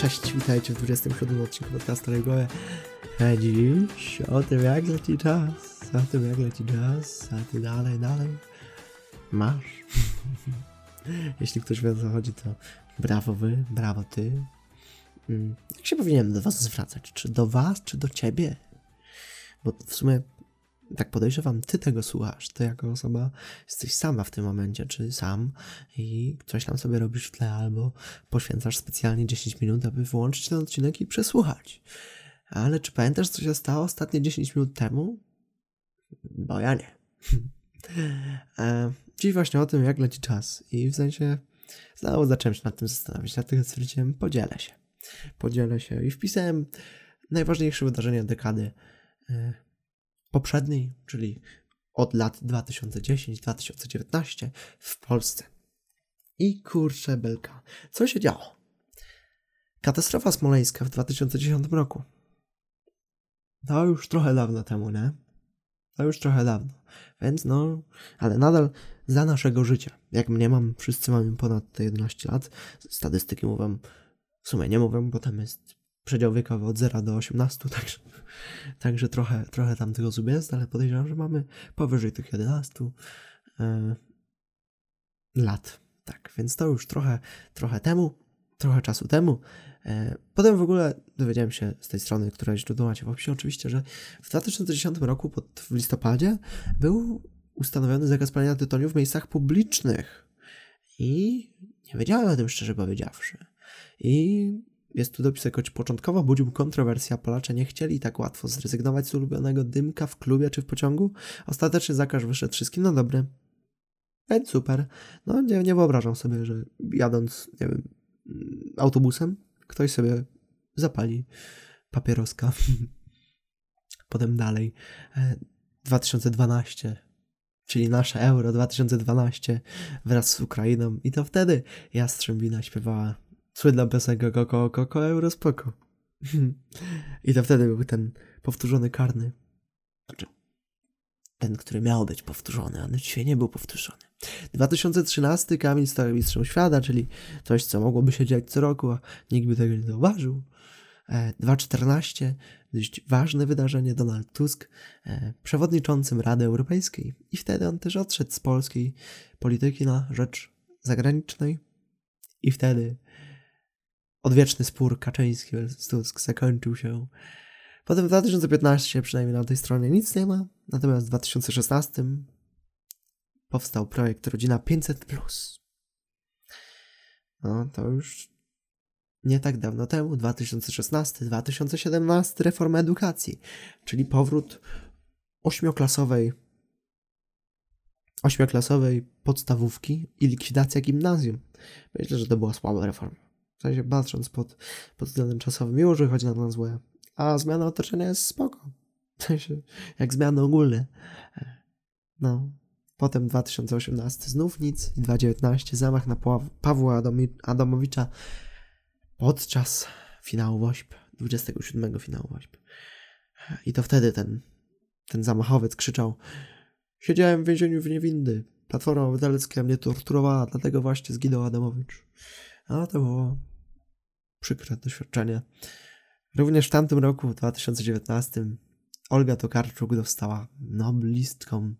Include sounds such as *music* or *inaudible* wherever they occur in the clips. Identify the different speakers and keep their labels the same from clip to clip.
Speaker 1: Cześć, witajcie w 27 odcinku podcastu Regoje. Dziś o tym jak leci czas, o tym jak leci czas, a ty dalej, dalej masz. *laughs* Jeśli ktoś wie o co chodzi, to brawo wy, brawo ty. Mm, Jak się powinienem do was zwracać? Czy do was, czy do ciebie? Bo w sumie tak podejrzewam, ty tego słuchasz. Ty jako osoba jesteś sama w tym momencie, czy sam i coś tam sobie robisz w tle, albo poświęcasz specjalnie 10 minut, aby włączyć ten odcinek i przesłuchać. Ale czy pamiętasz, co się stało ostatnie 10 minut temu? Bo ja nie. *laughs* e, dziś właśnie o tym, jak leci czas. I w sensie znowu zacząłem się nad tym zastanawiać, dlatego stwierdziłem, podzielę się. Podzielę się i wpisałem najważniejsze wydarzenia dekady e, poprzedniej, czyli od lat 2010-2019 w Polsce. I kurczę belka, co się działo? Katastrofa smoleńska w 2010 roku. To już trochę dawno temu, nie? To już trochę dawno. Więc no, ale nadal za naszego życia. Jak mnie mam, wszyscy mamy ponad te 11 lat. Statystyki mówią, w sumie nie mówią, bo tam jest przedział wiekowy od 0 do 18, *laughs* także, także trochę, trochę tam tego zub jest, ale podejrzewam, że mamy powyżej tych 11 e, lat. Tak, więc to już trochę, trochę temu, trochę czasu temu. E, potem w ogóle dowiedziałem się z tej strony, która źródło macie w opisie oczywiście, że w 2010 roku, pod, w listopadzie, był ustanowiony zakaz palenia tytoniu w miejscach publicznych. I nie wiedziałem o tym szczerze powiedziawszy. I jest tu dopis, choć początkowo budził kontrowersję, a Polacze nie chcieli tak łatwo zrezygnować z ulubionego dymka w klubie czy w pociągu. Ostatecznie zakaz wyszedł wszystkim na dobre. Więc super. No nie, nie wyobrażam sobie, że jadąc, nie wiem, autobusem, ktoś sobie zapali papieroska. *laughs* Potem dalej. E, 2012, czyli nasze Euro 2012 wraz z Ukrainą. I to wtedy Jastrzębina śpiewała słynna piosenka Koko, Koko, Euro, spoko. *laughs* I to wtedy był ten powtórzony karny. Znaczy, ten, który miał być powtórzony, ale dzisiaj nie był powtórzony. 2013 Kamil stał mistrzem świata, czyli coś, co mogłoby się dziać co roku, a nikt by tego nie zauważył. 2014 dość ważne wydarzenie Donald Tusk e, przewodniczącym Rady Europejskiej i wtedy on też odszedł z polskiej polityki na rzecz zagranicznej i wtedy odwieczny spór Kaczyński Tusk zakończył się. Potem w 2015 przynajmniej na tej stronie nic nie ma, natomiast w 2016 powstał projekt Rodzina 500+. No to już nie tak dawno temu, 2016-2017 reforma edukacji, czyli powrót ośmioklasowej ośmioklasowej podstawówki i likwidacja gimnazjum. Myślę, że to była słaba reforma. W sensie patrząc pod, pod względem czasowym, mimo że chodzi na nas złe. A zmiana otoczenia jest spoko. W sensie, jak zmiany ogólne. No. Potem 2018 znów nic. I 2019 zamach na Pawła Adomi- Adamowicza podczas finału WOŚP. 27 finału WOŚP. I to wtedy ten, ten zamachowiec krzyczał Siedziałem w więzieniu w niewinny. Platforma Obywatelska mnie torturowała, dlatego właśnie zginął Adamowicz. A to było przykre doświadczenie. Również w tamtym roku, w 2019, Olga Tokarczuk dostała noblistką.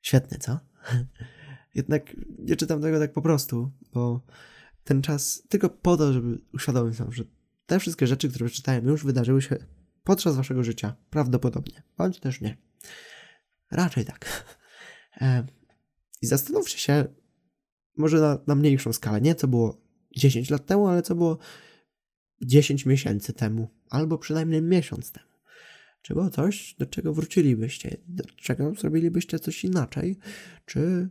Speaker 1: Świetnie, co? *laughs* Jednak nie czytam tego tak po prostu, bo ten czas tylko po to, żeby uświadomić sobie, że te wszystkie rzeczy, które czytałem, już wydarzyły się podczas waszego życia. Prawdopodobnie. Bądź też nie. Raczej tak. *laughs* I zastanówcie się, może na, na mniejszą skalę, nie co było 10 lat temu, ale co było 10 miesięcy temu, albo przynajmniej miesiąc temu. Czy było coś, do czego wrócilibyście, do czego zrobilibyście coś inaczej, czy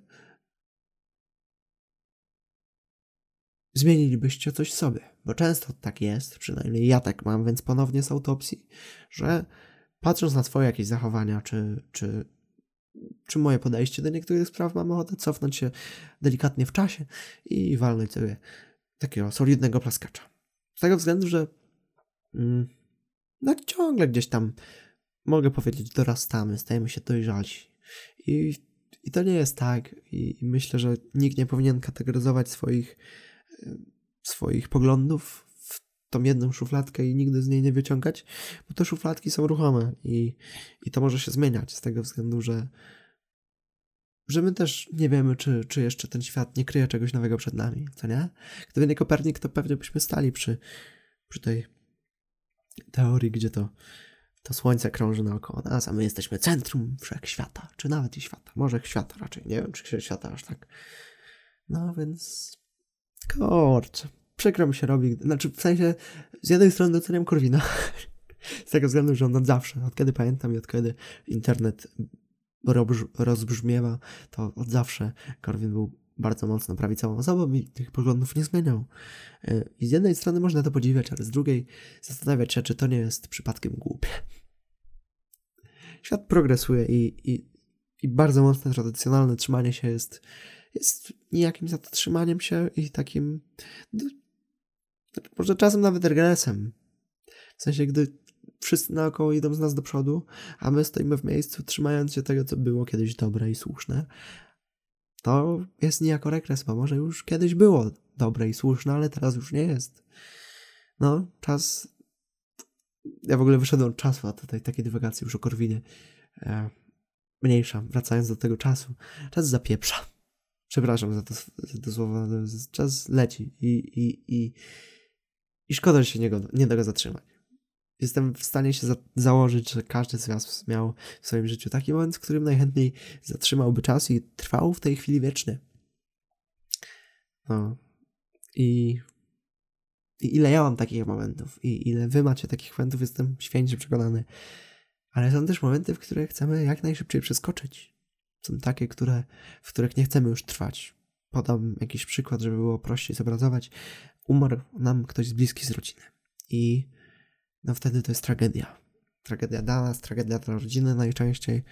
Speaker 1: zmienilibyście coś sobie? Bo często tak jest, przynajmniej ja tak mam, więc ponownie z autopsji, że patrząc na swoje jakieś zachowania, czy, czy, czy moje podejście do niektórych spraw, mam ochotę cofnąć się delikatnie w czasie i walnąć sobie takiego solidnego plaskacza. Z tego względu, że mm, no ciągle gdzieś tam mogę powiedzieć, dorastamy, stajemy się dojrzalsi. I, i to nie jest tak. I, I, myślę, że nikt nie powinien kategoryzować swoich swoich poglądów w tą jedną szufladkę i nigdy z niej nie wyciągać, bo te szufladki są ruchome i, i to może się zmieniać z tego względu, że że my też nie wiemy, czy, czy jeszcze ten świat nie kryje czegoś nowego przed nami, co nie? Gdyby nie Kopernik, to pewnie byśmy stali przy, przy tej teorii, gdzie to, to słońce krąży naokoło nas, a my jesteśmy centrum wszechświata, czy nawet i świata. Może świata raczej, nie wiem, czy świata aż tak. No więc, kurczę, przykro mi się robi, znaczy w sensie, z jednej strony doceniam Korwina, *laughs* z tego względu, że on zawsze, od kiedy pamiętam i od kiedy internet rozbrzmiewa, to od zawsze Korwin był bardzo mocno prawicową osobą i tych poglądów nie zmieniał. E, I z jednej strony można to podziwiać, ale z drugiej zastanawiać się, czy to nie jest przypadkiem głupie. Świat progresuje i, i, i bardzo mocne tradycjonalne trzymanie się jest, jest niejakim zatrzymaniem się i takim no, może czasem nawet regresem. W sensie, gdy wszyscy naokoło idą z nas do przodu, a my stoimy w miejscu, trzymając się tego, co było kiedyś dobre i słuszne. To jest niejako regres, bo może już kiedyś było dobre i słuszne, ale teraz już nie jest. No, czas. Ja w ogóle wyszedłem czasu, a tutaj takie dywagacje już o Korwinie. E, mniejsza, wracając do tego czasu. Czas zapieprza. Przepraszam za to, za to słowo, czas leci i, i, i, i szkoda, że się nie, nie da go zatrzymać jestem w stanie się za założyć, że każdy z Was miał w swoim życiu taki moment, w którym najchętniej zatrzymałby czas i trwał w tej chwili wiecznie. No. I, I ile ja mam takich momentów i ile Wy macie takich momentów, jestem święcie przekonany. Ale są też momenty, w których chcemy jak najszybciej przeskoczyć. Są takie, które, w których nie chcemy już trwać. Podam jakiś przykład, żeby było prościej zobrazować. Umarł nam ktoś z bliski z rodziny. I no wtedy to jest tragedia. Tragedia dla nas, tragedia dla rodziny najczęściej.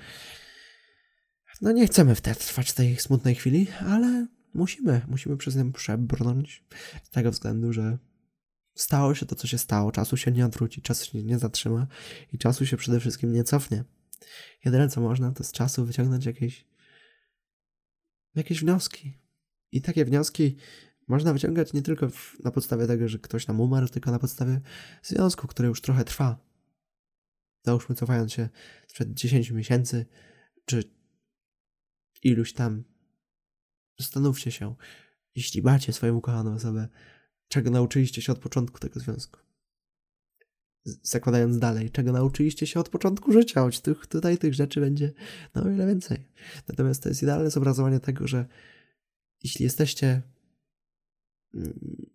Speaker 1: No nie chcemy wtedy trwać tej smutnej chwili, ale musimy, musimy przez nią przebrnąć z tego względu, że stało się to, co się stało. Czasu się nie odwróci, czasu się nie zatrzyma i czasu się przede wszystkim nie cofnie. Jedyne, co można, to z czasu wyciągnąć jakieś jakieś wnioski. I takie wnioski można wyciągać nie tylko w, na podstawie tego, że ktoś nam umarł, tylko na podstawie związku, który już trochę trwa. Załóżmy, cofając się sprzed 10 miesięcy, czy iluś tam. Zastanówcie się, jeśli macie swoją ukochaną osobę, czego nauczyliście się od początku tego związku. Zakładając dalej, czego nauczyliście się od początku życia, choć tych, tutaj tych rzeczy będzie no o wiele więcej. Natomiast to jest idealne zobrazowanie tego, że jeśli jesteście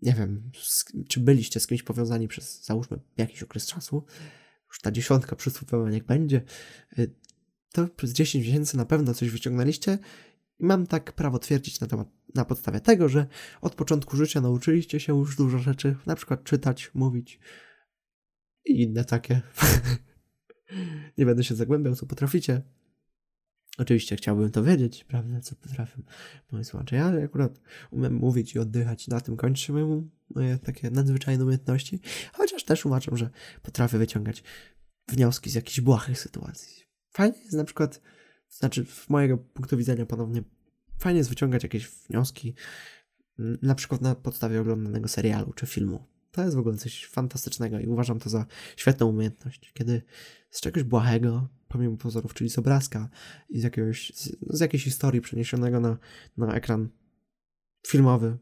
Speaker 1: nie wiem, czy byliście z kimś powiązani przez, załóżmy, jakiś okres czasu, już ta dziesiątka przysłowiowa niech będzie, y, to przez 10 miesięcy na pewno coś wyciągnęliście i mam tak prawo twierdzić na, temat, na podstawie tego, że od początku życia nauczyliście się już dużo rzeczy, na przykład czytać, mówić i inne takie. *laughs* nie będę się zagłębiał, co potraficie. Oczywiście chciałbym to wiedzieć, prawda, co potrafię moi słuchacze. Ja akurat umiem mówić i oddychać, na tym kończy moje, takie nadzwyczajne umiejętności, chociaż też uważam, że potrafię wyciągać wnioski z jakichś błahych sytuacji. Fajnie jest na przykład, znaczy z mojego punktu widzenia ponownie, fajnie jest wyciągać jakieś wnioski, na przykład na podstawie oglądanego serialu czy filmu. To jest w ogóle coś fantastycznego i uważam to za świetną umiejętność, kiedy z czegoś błahego pomimo pozorów, czyli z obrazka i z, jakiegoś, z, z jakiejś historii przeniesionego na, na ekran filmowy,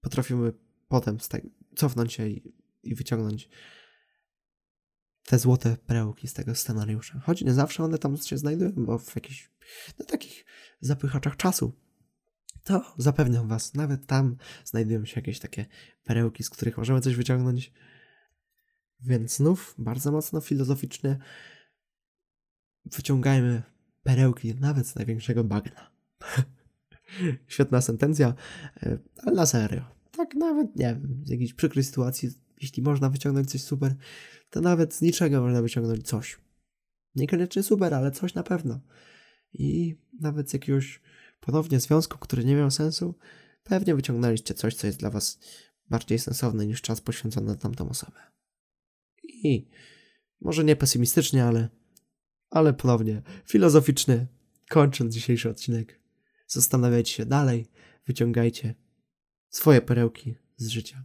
Speaker 1: potrafimy potem cofnąć się i, i wyciągnąć te złote perełki z tego scenariusza. Choć nie zawsze one tam się znajdują, bo w jakichś no, takich zapychaczach czasu to zapewniam Was, nawet tam znajdują się jakieś takie perełki, z których możemy coś wyciągnąć. Więc znów bardzo mocno filozoficznie wyciągajmy perełki nawet z największego bagna. *laughs* Świetna sentencja, e, ale na serio. Tak nawet, nie wiem, z jakiejś przykrej sytuacji, jeśli można wyciągnąć coś super, to nawet z niczego można wyciągnąć coś. Niekoniecznie super, ale coś na pewno. I nawet z jakiegoś ponownie związku, który nie miał sensu, pewnie wyciągnęliście coś, co jest dla was bardziej sensowne niż czas poświęcony na tamtą osobę. I może nie pesymistycznie, ale ale ponownie filozoficzny, kończąc dzisiejszy odcinek. Zastanawiajcie się dalej, wyciągajcie swoje perełki z życia.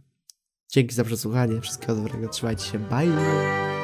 Speaker 1: Dzięki za przesłuchanie. Wszystkiego dobrego. Trzymajcie się. Bye.